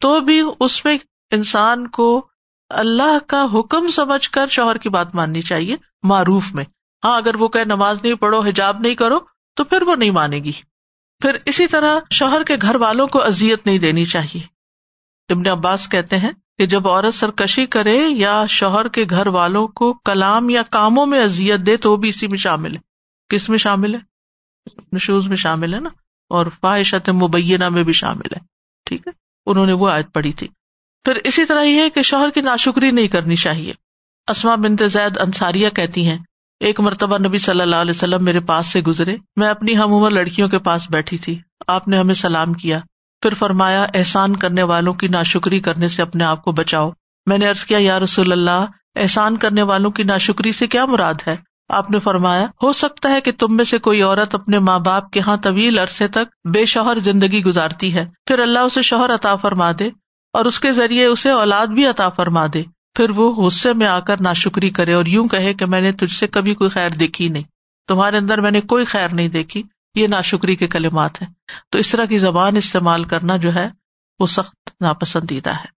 تو بھی اس میں انسان کو اللہ کا حکم سمجھ کر شوہر کی بات ماننی چاہیے، معروف میں۔ ہاں اگر وہ کہ نماز نہیں پڑھو، حجاب نہیں کرو، تو پھر وہ نہیں مانے گی۔ پھر اسی طرح شوہر کے گھر والوں کو ازیت نہیں دینی چاہیے۔ ابن عباس کہتے ہیں کہ جب عورت سرکشی کرے یا شوہر کے گھر والوں کو کلام یا کاموں میں ازیت دے تو وہ بھی اسی میں شامل ہے۔ کس میں شامل ہے؟ نشوز میں شامل ہے نا؟ اور فواہشت مبینہ میں بھی شامل ہے۔ ٹھیک ہے؟ انہوں نے وہ آیت پڑھی تھی۔ پھر اسی طرح یہ ہے کہ شوہر کی ناشکری نہیں کرنی چاہیے۔ اسما بنت زید انصاریہ کہتی ہیں، ایک مرتبہ نبی صلی اللہ علیہ وسلم میرے پاس سے گزرے۔ میں اپنی ہم عمر لڑکیوں کے پاس بیٹھی تھی۔ آپ نے ہمیں سلام کیا۔ پھر فرمایا، احسان کرنے والوں کی ناشکری کرنے سے اپنے آپ کو بچاؤ۔ میں نے ارض کیا، یا رسول اللہ، احسان کرنے والوں کی ناشکری سے کیا مراد ہے؟ آپ نے فرمایا، ہو سکتا ہے کہ تم میں سے کوئی عورت اپنے ماں باپ کے یہاں طویل عرصے تک بے شوہر زندگی گزارتی ہے۔ پھر اللہ اسے شوہر عطا فرما دے اور اس کے ذریعے اسے اولاد بھی عطا فرما دے۔ پھر وہ غصے میں آ کر ناشکری کرے اور یوں کہے کہ میں نے تجھ سے کبھی کوئی خیر دیکھی نہیں۔ تمہارے اندر میں نے کوئی خیر نہیں دیکھی۔ یہ ناشکری کے کلمات ہیں۔ تو اس طرح کی زبان استعمال کرنا جو ہے، وہ سخت ناپسندیدہ ہے۔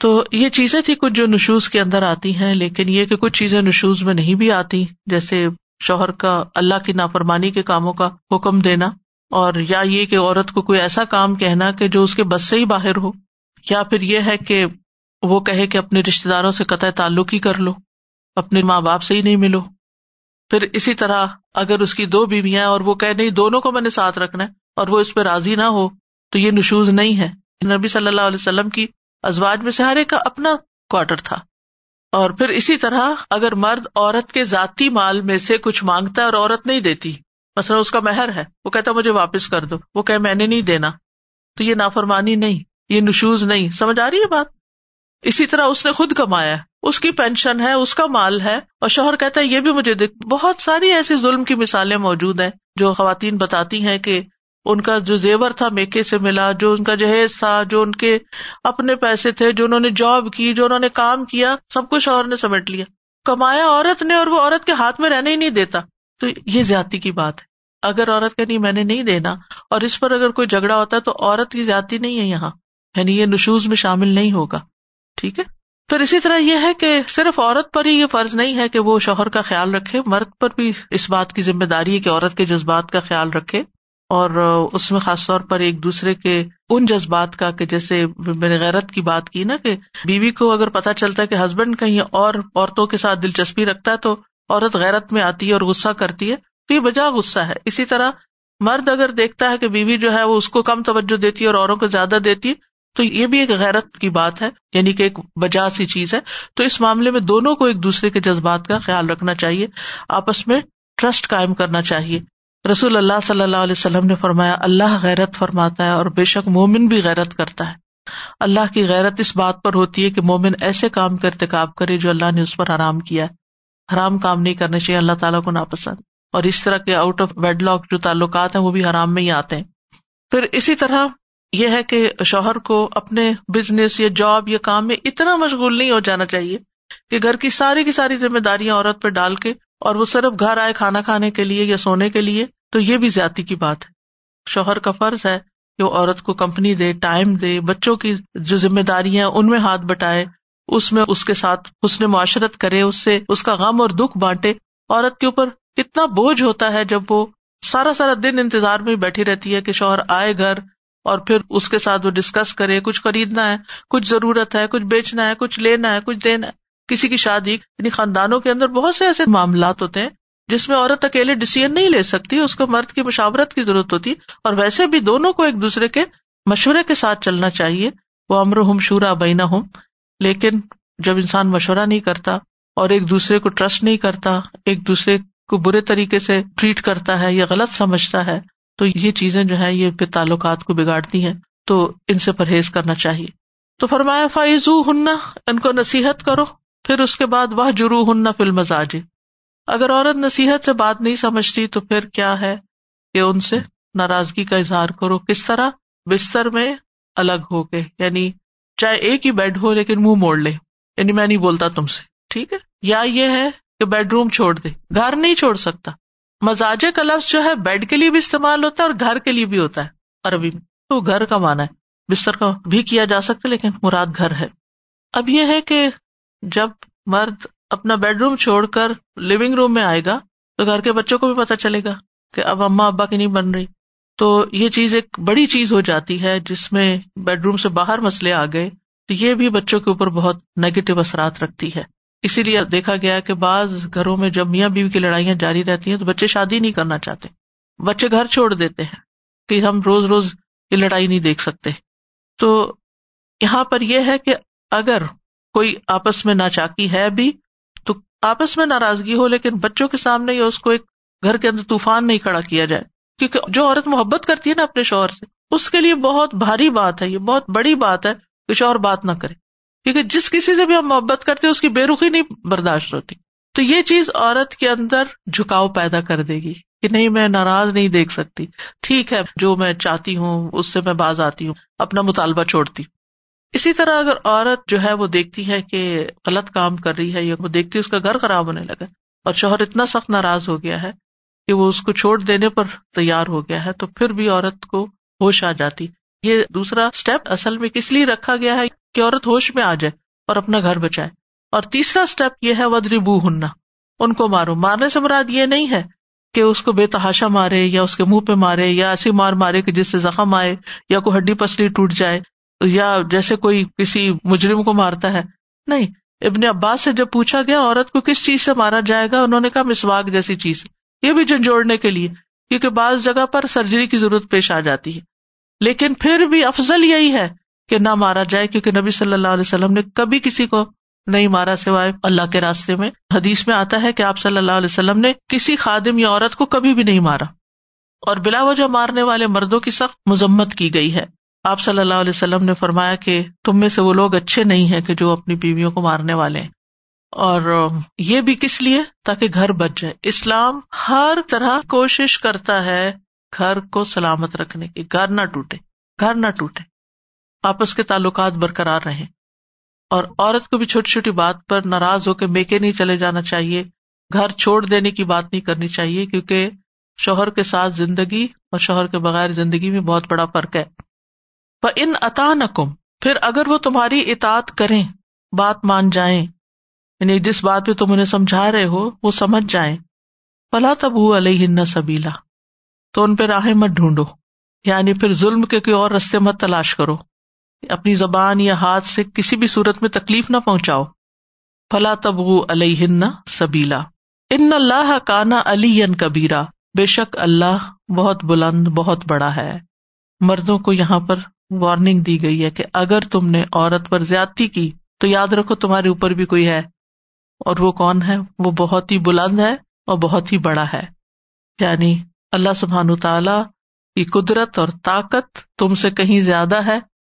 تو یہ چیزیں تھی کچھ جو نشوز کے اندر آتی ہیں، لیکن یہ کہ کچھ چیزیں نشوز میں نہیں بھی آتی، جیسے شوہر کا اللہ کی نافرمانی کے کاموں کا حکم دینا، اور یا یہ کہ عورت کو کوئی ایسا کام کہنا کہ جو اس کے بس سے ہی باہر ہو، یا پھر یہ ہے کہ وہ کہے کہ اپنے رشتے داروں سے قطع تعلق ہی کر لو، اپنے ماں باپ سے ہی نہیں ملو۔ پھر اسی طرح اگر اس کی دو بیویاں اور وہ کہ نہیں، دونوں کو میں نے ساتھ رکھنا ہے اور وہ اس پہ راضی نہ ہو، تو یہ نشوز نہیں ہے۔ نبی صلی اللہ علیہ وسلم کی ازواج میں سے ہر ایک کا اپنا کوارٹر تھا۔ اور پھر اسی طرح اگر مرد عورت کے ذاتی مال میں سے کچھ مانگتا ہے اور عورت نہیں دیتی، مثلاً اس کا مہر ہے، وہ کہتا مجھے واپس کر دو، وہ کہ میں نے نہیں دینا، تو یہ نافرمانی نہیں، یہ نشوز نہیں۔ سمجھ آ رہی ہے بات؟ اسی طرح اس نے خود کمایا اس کی پینشن ہے، اس کا مال ہے۔ اور شوہر کہتا ہے، یہ بھی مجھے دیکھ، بہت ساری ایسی ظلم کی مثالیں موجود ہیں جو خواتین بتاتی ہیں کہ ان کا جو زیور تھا میکے سے ملا، جو ان کا جہیز تھا، جو ان کے اپنے پیسے تھے، جو انہوں نے جاب کی، جو انہوں نے کام کیا، سب کچھ شوہر نے سمیٹ لیا۔ کمایا عورت نے اور وہ عورت کے ہاتھ میں رہنے ہی نہیں دیتا۔ تو یہ زیادتی کی بات ہے۔ اگر عورت کہ نہیں، میں نے نہیں دینا، اور اس پر اگر کوئی جھگڑا ہوتا ہے تو عورت کی زیادتی نہیں ہے یہاں۔ یعنی یہ نشوز میں شامل نہیں ہوگا۔ ٹھیک ہے؟ پھر اسی طرح یہ ہے کہ صرف عورت پر ہی یہ فرض نہیں ہے کہ وہ شوہر کا خیال رکھے، مرد پر بھی اس بات کی ذمہ داری ہے کہ عورت کے جذبات کا خیال رکھے اور اس میں خاص طور پر ایک دوسرے کے ان جذبات کا کہ جیسے میں نے غیرت کی بات کی نا کہ بیوی کو اگر پتا چلتا ہے کہ ہسبینڈ کہیں اور عورتوں کے ساتھ دلچسپی رکھتا ہے تو عورت غیرت میں آتی ہے اور غصہ کرتی ہے، تو یہ بجا غصہ ہے۔ اسی طرح مرد اگر دیکھتا ہے کہ بیوی جو ہے وہ اس کو کم توجہ دیتی ہے اور اوروں کو زیادہ دیتی ہے تو یہ بھی ایک غیرت کی بات ہے یعنی کہ ایک وجہ سی چیز ہے۔ تو اس معاملے میں دونوں کو ایک دوسرے کے جذبات کا خیال رکھنا چاہیے، آپس میں ٹرسٹ قائم کرنا چاہیے۔ رسول اللہ صلی اللہ علیہ وسلم نے فرمایا، اللہ غیرت فرماتا ہے اور بے شک مومن بھی غیرت کرتا ہے۔ اللہ کی غیرت اس بات پر ہوتی ہے کہ مومن ایسے کام کا ارتقاب کرے جو اللہ نے اس پر آرام کیا ہے۔ حرام کام نہیں کرنے چاہیے، اللہ تعالیٰ کو ناپسند۔ اور اس طرح کے آؤٹ آف ویڈ لاک جو تعلقات ہیں، وہ بھی حرام میں ہی آتے ہیں۔ پھر اسی طرح یہ ہے کہ شوہر کو اپنے بزنس یا جاب یا کام میں اتنا مشغول نہیں ہو جانا چاہیے کہ گھر کی ساری کی ساری ذمہ داریاں عورت پہ ڈال کے اور وہ صرف گھر آئے کھانا کھانے کے لیے یا سونے کے لیے، تو یہ بھی زیادتی کی بات ہے۔ شوہر کا فرض ہے کہ وہ عورت کو کمپنی دے ٹائم دے، بچوں کی جو ذمہ داریاں ان میں ہاتھ بٹائے، اس میں اس کے ساتھ حسن معاشرت کرے، اس سے اس کا غم اور دکھ بانٹے۔ عورت کے اوپر کتنا بوجھ ہوتا ہے جب وہ سارا سارا دن انتظار میں بیٹھی رہتی ہے کہ شوہر آئے گھر اور پھر اس کے ساتھ وہ ڈسکس کرے، کچھ خریدنا ہے، کچھ ضرورت ہے، کچھ بیچنا ہے، کچھ لینا ہے، کچھ دینا ہے، کسی کی شادی یعنی خاندانوں کے اندر بہت سے ایسے معاملات ہوتے ہیں جس میں عورت اکیلے ڈسیزن نہیں لے سکتی، اس کو مرد کی مشاورت کی ضرورت ہوتی، اور ویسے بھی دونوں کو ایک دوسرے کے مشورے کے ساتھ چلنا چاہیے، وہ امر ہم شورا بینا ہوں لیکن جب انسان مشورہ نہیں کرتا اور ایک دوسرے کو ٹرسٹ نہیں کرتا، ایک دوسرے کو برے طریقے سے ٹریٹ کرتا ہے یا غلط سمجھتا ہے تو یہ چیزیں جو ہے یہ پھر تعلقات کو بگاڑتی ہیں، تو ان سے پرہیز کرنا چاہیے۔ تو فرمایا فائزو ہننا ان کو نصیحت کرو، پھر اس کے بعد وہ جرو ہننا فلم مزاج اگر عورت نصیحت سے بات نہیں سمجھتی، تو پھر کیا ہے کہ ان سے ناراضگی کا اظہار کرو۔ کس طرح؟ بستر میں الگ ہو کے یعنی چاہے ایک ہی بیڈ ہو لیکن منہ موڑ لے۔ یعنی میں نہیں بولتا تم سے، ٹھیک ہے؟ یا یہ ہے کہ بیڈ روم چھوڑ دے۔ گھر نہیں چھوڑ سکتا۔ مزاج کا لفظ جو ہے بیڈ کے لیے بھی استعمال ہوتا ہے اور گھر کے لیے بھی ہوتا ہے۔ عربی میں تو گھر کا مانا ہے۔ بستر کا بھی کیا جا سکتا لیکن مراد گھر ہے۔ اب یہ ہے کہ جب مرد اپنا بیڈ روم چھوڑ کر لونگ روم میں آئے گا تو گھر کے بچوں کو بھی پتا چلے گا کہ اب اما ابا کی نہیں بن رہی۔ تو یہ چیز ایک بڑی چیز ہو جاتی ہے جس میں بیڈ روم سے باہر مسئلے آ گئے۔ تو یہ بھی بچوں کے اوپر بہت نیگیٹو اثرات رکھتی ہے۔ اسی لیے دیکھا گیا کہ بعض گھروں میں جب میاں بیوی کی لڑائیاں جاری رہتی ہیں تو بچے شادی نہیں کرنا چاہتے۔ بچے گھر چھوڑ دیتے ہیں کہ ہم روز روز یہ لڑائی نہیں دیکھ سکتے۔ تو یہاں پر یہ ہے کہ اگر کوئی آپس میں ناچاکی ہے بھی تو آپس میں ناراضگی ہو، لیکن بچوں کے سامنے اس کو ایک گھر کے اندر طوفان نہیں کھڑا کیا جائے۔ کیونکہ جو عورت محبت کرتی ہے نا اپنے شوہر سے، اس کے لیے بہت بھاری بات ہے، یہ بہت بڑی بات ہے کہ شوہر بات نہ کرے۔ کیونکہ جس کسی سے بھی ہم محبت کرتے ہیں، اس کی بے رخی نہیں برداشت ہوتی۔ تو یہ چیز عورت کے اندر جھکاؤ پیدا کر دے گی کہ نہیں، میں ناراض نہیں دیکھ سکتی۔ ٹھیک ہے، جو میں چاہتی ہوں، اس سے میں باز آتی ہوں، اپنا مطالبہ چھوڑتی۔ اسی طرح اگر عورت جو ہے، وہ دیکھتی ہے کہ غلط کام کر رہی ہے یا وہ دیکھتی اس کا گھر خراب ہونے لگا اور شوہر اتنا سخت ناراض ہو گیا ہے کہ وہ اس کو چھوڑ دینے پر تیار ہو گیا ہے، تو پھر بھی عورت کو ہوش آ جاتی۔ یہ دوسرا اسٹیپ اصل میں کس لیے رکھا گیا ہے؟ کہ عورت ہوش میں آ جائے اور اپنا گھر بچائے۔ اور تیسرا اسٹیپ یہ ہے ودری بو ہننا ان کو مارو۔ مارنے سے مراد یہ نہیں ہے کہ اس کو بے تحاشا مارے یا اس کے منہ پہ مارے یا ایسی مار مارے کہ جس سے زخم آئے یا کوئی ہڈی پسلی ٹوٹ جائے یا جیسے کوئی کسی مجرم کو مارتا ہے۔ نہیں، ابن عباس سے جب پوچھا گیا عورت کو کس چیز سے مارا جائے گا، انہوں نے کہا مسواک جیسی چیز۔ یہ بھی جھنجھوڑنے کے لیے، کیونکہ بعض جگہ پر سرجری کی ضرورت پیش آ جاتی ہے۔ لیکن پھر بھی افضل یہی ہے کہ نہ مارا جائے، کیونکہ نبی صلی اللہ علیہ وسلم نے کبھی کسی کو نہیں مارا سوائے اللہ کے راستے میں۔ حدیث میں آتا ہے کہ آپ صلی اللہ علیہ وسلم نے کسی خادم یا عورت کو کبھی بھی نہیں مارا۔ اور بلا وجہ مارنے والے مردوں کی سخت مذمت کی گئی ہے۔ آپ صلی اللہ علیہ وسلم نے فرمایا کہ تم میں سے وہ لوگ اچھے نہیں ہے کہ جو اپنی بیویوں کو مارنے والے ہیں۔ اور یہ بھی کس لیے؟ تاکہ گھر بچ جائے۔ اسلام ہر طرح کوشش کرتا ہے گھر کو سلامت رکھنے کی۔ گھر نہ ٹوٹے۔ گھر نہ ٹوٹے۔ آپس کے تعلقات برقرار رہے اور عورت کو بھی چھوٹی چھوٹی بات پر ناراض ہو کے میکے نہیں چلے جانا چاہیے، گھر چھوڑ دینے کی بات نہیں کرنی چاہیے، کیونکہ شوہر کے ساتھ زندگی اور شوہر کے بغیر زندگی میں بہت بڑا فرق ہے۔ ان عطا نکم پھر اگر وہ تمہاری اطاط کریں، بات مان جائیں یعنی جس بات پہ تم انہیں سمجھا رہے ہو، وہ سمجھ جائیں۔ پلا تب علیہ سبیلا تو ان پہ راہ مت ڈھونڈو یعنی پھر ظلم کے کوئی اور رستے مت تلاش کرو۔ اپنی زبان یا ہاتھ سے کسی بھی صورت میں تکلیف نہ پہنچاؤ۔ فلا تب علیہ سبیلا۔ ان اللہ کانا علی کبیرا۔ بے شک اللہ بہت بلند، بہت بڑا ہے۔ مردوں کو یہاں پر وارننگ دی گئی ہے کہ اگر تم نے عورت پر زیادتی کی، تو یاد رکھو تمہارے اوپر بھی کوئی ہے۔ اور وہ کون ہے؟ وہ بہت ہی بلند ہے اور بہت ہی بڑا ہے۔ یعنی اللہ سبحان تعالی کی قدرت اور طاقت تم سے کہیں زیادہ ہے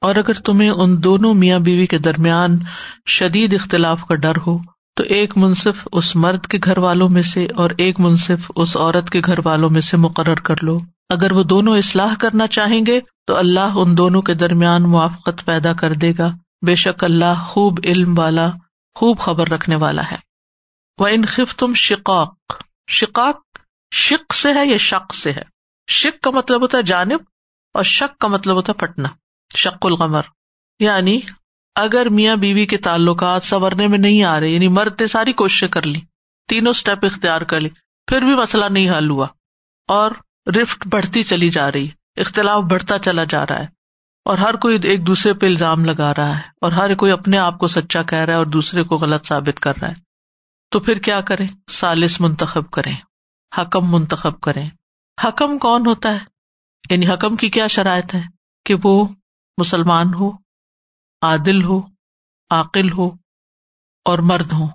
اور اگر تمہیں ان دونوں میاں بیوی کے درمیان شدید اختلاف کا ڈر ہو، تو ایک منصف اس مرد کے گھر والوں میں سے اور ایک منصف اس عورت کے گھر والوں میں سے مقرر کر لو۔ اگر وہ دونوں اصلاح کرنا چاہیں گے، تو اللہ ان دونوں کے درمیان موافقت پیدا کر دے گا۔ بے شک اللہ خوب علم والا، خوب خبر رکھنے والا ہے۔ وہ انخف تم شقاق۔ شقاق شک سے ہے یا شک سے ہے؟ شک کا مطلب ہوتا ہے جانب۔ اور شک کا مطلب ہوتا ہے پٹنا شک القمر۔ یعنی اگر میاں بیوی کے تعلقات سنورنے میں نہیں آ رہے یعنی مرد نے ساری کوششیں کر لی، تینوں اسٹیپ اختیار کر لی، پھر بھی مسئلہ نہیں حل ہوا۔ اور رفٹ بڑھتی چلی جا رہی، اختلاف بڑھتا چلا جا رہا ہے۔ اور ہر کوئی ایک دوسرے پہ الزام لگا رہا ہے، اور ہر کوئی اپنے آپ کو سچا کہہ رہا ہے اور دوسرے کو غلط ثابت کر رہا ہے۔ تو پھر کیا کریں؟ سالس منتخب کریں، حکم منتخب کریں۔ حکم کون ہوتا ہے؟ یعنی حکم کی کیا شرائط ہے کہ وہ مسلمان ہو، عادل ہو عقل ہو اور مرد ہو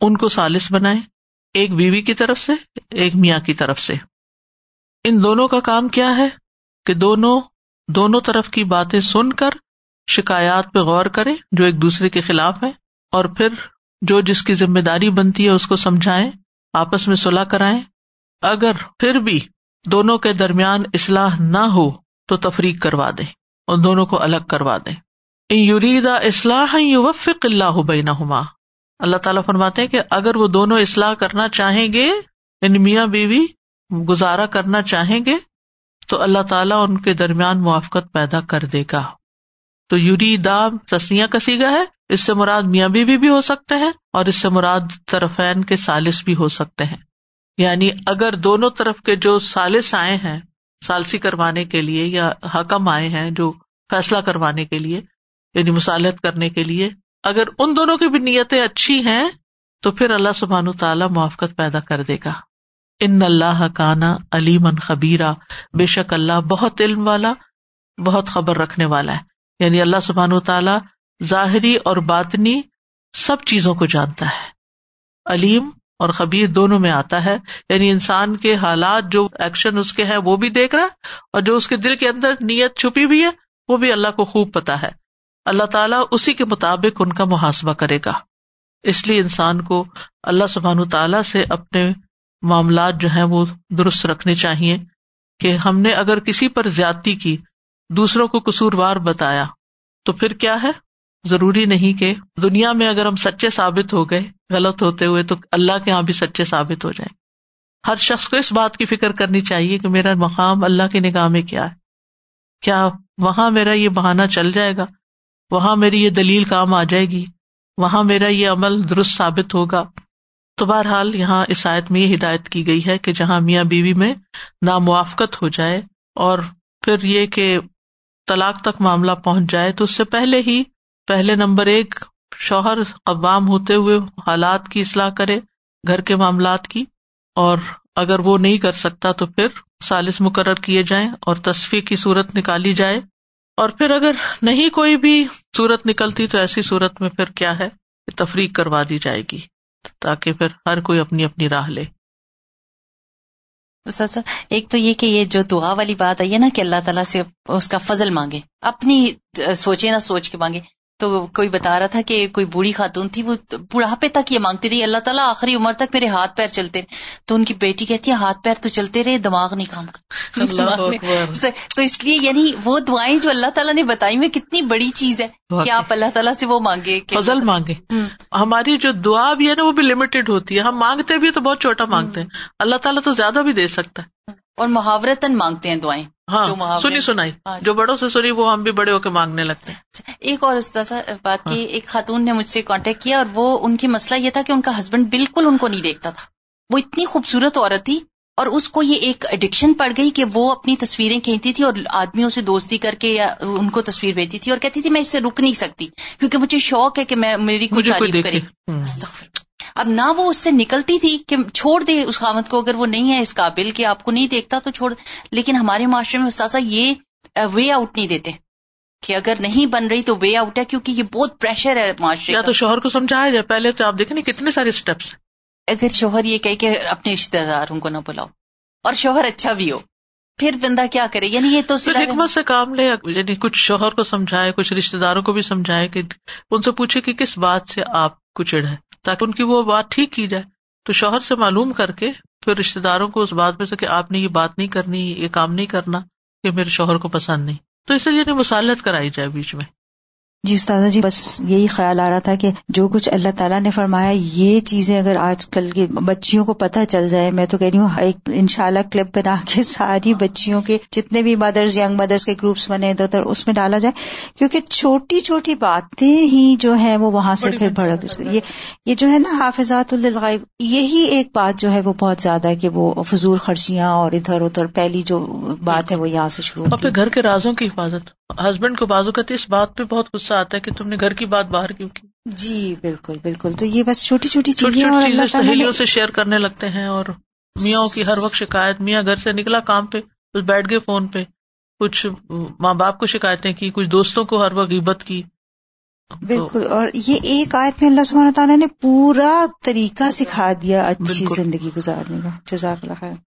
ان کو سالس بنائے ایک بیوی کی طرف سے، ایک میاں کی طرف سے۔ ان دونوں کا کام کیا ہے؟ کہ دونوں دونوں طرف کی باتیں سن کر، شکایات پہ غور کرے جو ایک دوسرے کے خلاف ہے اور پھر جو جس کی ذمہ داری بنتی ہے اس کو سمجھائیں، آپس میں صلاح کرائیں۔ اگر پھر بھی دونوں کے درمیان اصلاح نہ ہو تو تفریق کروا دیں ان دونوں کو الگ کروا دیں یریدا اصلاح وفق اللہ بینا اللہ تعالیٰ فرماتے کہ اگر وہ دونوں اصلاح کرنا چاہیں گے، ان میاں بیوی گزارا کرنا چاہیں گے، تو اللہ تعالیٰ ان کے درمیان موافقت پیدا کر دے گا۔ تو یوری دا تسیاں کسی گا ہے، اس سے مراد میاں بیوی بھی ہو سکتے ہیں اور اس سے مراد طرفین کے سالس بھی ہو سکتے ہیں۔ یعنی اگر دونوں طرف کے جو سالس آئے ہیں، سالسی کروانے کے لیے یا حکم آئے ہیں جو فیصلہ کروانے کے لیے یعنی مصالحت کرنے کے لیے، اگر ان دونوں کی بھی نیتیں اچھی ہیں، تو پھر اللہ سبحان تعالیٰ موافقت پیدا کر دے گا۔ ان اللہ کانا علیمن خبیرہ بے شک اللہ بہت علم والا، بہت خبر رکھنے والا ہے۔ یعنی اللہ سبحان تعالیٰ ظاہری اور باطنی سب چیزوں کو جانتا ہے۔ علیم اور خبیر دونوں میں آتا ہے۔ یعنی انسان کے حالات جو ایکشن اس کے ہیں وہ بھی دیکھ رہا ہے اور جو اس کے دل کے اندر نیت چھپی بھی ہے وہ بھی اللہ کو خوب پتا ہے۔ اللہ تعالیٰ اسی کے مطابق ان کا محاسبہ کرے گا۔ اس لیے انسان کو اللہ سبحان تعالیٰ سے اپنے معاملات جو ہیں وہ درست رکھنے چاہیے کہ ہم نے اگر کسی پر زیادتی کی، دوسروں کو قصوروار بتایا، تو پھر کیا ہے؟ ضروری نہیں کہ دنیا میں اگر ہم سچے ثابت ہو گئے، غلط ہوتے ہوئے تو اللہ کے یہاں بھی سچے ثابت ہو جائیں۔ ہر شخص کو اس بات کی فکر کرنی چاہیے کہ میرا مقام اللہ کی نگاہ میں کیا ہے۔ کیا وہاں میرا یہ بہانا چل جائے گا؟ وہاں میری یہ دلیل کام آ جائے گی؟ وہاں میرا یہ عمل درست ثابت ہوگا؟ تو بہرحال یہاں اس آیت میں یہ ہدایت کی گئی ہے کہ جہاں میاں بیوی میں ناموافقت ہو جائے اور پھر یہ کہ طلاق تک معاملہ پہنچ جائے تو اس سے پہلے ہی پہلے نمبر ایک، شوہر قوام ہوتے ہوئے حالات کی اصلاح کرے، گھر کے معاملات کی، اور اگر وہ نہیں کر سکتا تو پھر سالس مقرر کیے جائیں اور تصفیح کی صورت نکالی جائے۔ اور پھر اگر نہیں کوئی بھی صورت نکلتی تو ایسی صورت میں پھر کیا ہے؟ تفریح کروا دی جائے گی تاکہ پھر ہر کوئی اپنی اپنی راہ لے۔ ایک تو یہ کہ یہ جو دعا والی بات آئی ہے نا کہ اللہ تعالیٰ سے اس کا فضل مانگے، اپنی سوچے نہ سوچ کے مانگے تو کوئی بتا رہا تھا کہ کوئی بوڑھی خاتون تھی وہ بڑھاپے تک یہ مانگتی رہی اللہ تعالیٰ آخری عمر تک میرے ہاتھ پیر چلتے تو ان کی بیٹی کہتی ہے ہاتھ پیر تو چلتے رہے دماغ نہیں کام کر تو اس لیے یعنی وہ دعائیں جو اللہ تعالیٰ نے بتائی میں کتنی بڑی چیز ہے کہ آپ اللہ تعالیٰ سے وہ مانگے فضل مانگے۔ ہماری جو دعا بھی ہے نا وہ بھی لمیٹڈ ہوتی ہے۔ ہم مانگتے بھی تو بہت چھوٹا مانگتے ہیں۔ اللہ تعالیٰ تو زیادہ بھی دے سکتا ہے۔ اور محاورتن مانگتے ہیں دعائیں ہاں سنی سنائی ہاں جو بڑوں سے سنی وہ ہم بھی بڑے ہو کے مانگنے لگتے ہیں۔ اچھا، ایک اور بات کی ایک خاتون نے مجھ سے کانٹیکٹ کیا اور وہ ان کی مسئلہ یہ تھا کہ ان کا ہسبینڈ بالکل ان کو نہیں دیکھتا تھا۔ وہ اتنی خوبصورت عورت تھی اور اس کو یہ ایک اڈکشن پڑ گئی کہ وہ اپنی تصویریں کھینچتی تھی اور آدمیوں سے دوستی کر کے یا ان کو تصویر بھیجتی تھی اور کہتی تھی میں اس سے رک نہیں سکتی کیونکہ مجھے شوق ہے کہ میں میری کوئی تعریف کرے۔ اب نہ وہ اس سے نکلتی تھی کہ چھوڑ دے اس خامت کو اگر وہ نہیں ہے اس قابل کہ آپ کو نہیں دیکھتا تو چھوڑ لیکن ہمارے معاشرے میں استاذہ یہ وے آؤٹ نہیں دیتے۔ کہ اگر نہیں بن رہی تو وے آؤٹ ہے کیونکہ یہ بہت پریشر ہے معاشرے یا تو شوہر کو سمجھایا جائے۔ پہلے تو آپ دیکھیں کتنے سارے اسٹیپس اگر شوہر یہ کہ اپنے رشتے داروں کو نہ بلاؤ اور شوہر اچھا بھی ہو پھر بندہ کیا کرے؟ یعنی یہ تو حکمت سے کام لے یعنی کچھ شوہر کو سمجھائے کچھ رشتے داروں کو بھی سمجھائے کہ ان سے پوچھے کہ کس بات سے آپ کچڑ ہے، تاکہ ان کی وہ بات ٹھیک کی جائے۔ تو شوہر سے معلوم کر کے پھر رشتے داروں کو اس بات میں سے کہ آپ نے یہ بات نہیں کرنی، یہ کام نہیں کرنا کہ میرے شوہر کو پسند نہیں۔ تو اس لیے مسالت کرائی جائے بیچ میں۔ جی استاد جی بس یہی خیال آ رہا تھا کہ جو کچھ اللہ تعالیٰ نے فرمایا یہ چیزیں اگر آج کل کی بچیوں کو پتہ چل جائے میں تو کہہ رہی ہوں ایک ان شاء اللہ کلپ بنا کے ساری بچیوں کے جتنے بھی مدرس ینگ مدرس کے گروپس بنے ادھر ادھر اس میں ڈالا جائے کیونکہ چھوٹی چھوٹی باتیں ہی جو ہے وہ وہاں سے پھر بڑھ یہ یہ جو ہے نا حافظات الغائب یہی ایک بات جو ہے وہ بہت زیادہ ہے کہ وہ فضول خرچیاں اور ادھر ادھر پہلی جو بات ہے وہ یہاں سے شروع گھر کے رازوں کی حفاظت ہسبینڈ کو بازو کرتی اس بات پہ بہت غصہ آتا ہے کہ تم نے گھر کی بات باہر کیوں کی؟ جی بالکل بالکل۔ تو یہ بس چھوٹی چھوٹی چیزیں سہیلیوں سے شیئر کرنے لگتے ہیں اور میاں کی ہر وقت شکایت میاں گھر سے نکلا کام پہ بیٹھ گئے فون پہ۔ کچھ ماں باپ کو شکایتیں کی کچھ دوستوں کو ہر وقت عبت کی۔ بالکل اور یہ ایک آیت میں اللہ سبحانہ تعالیٰ نے پورا طریقہ سکھا دیا اچھی زندگی گزارنے کا۔ جزاک اللہ خیر۔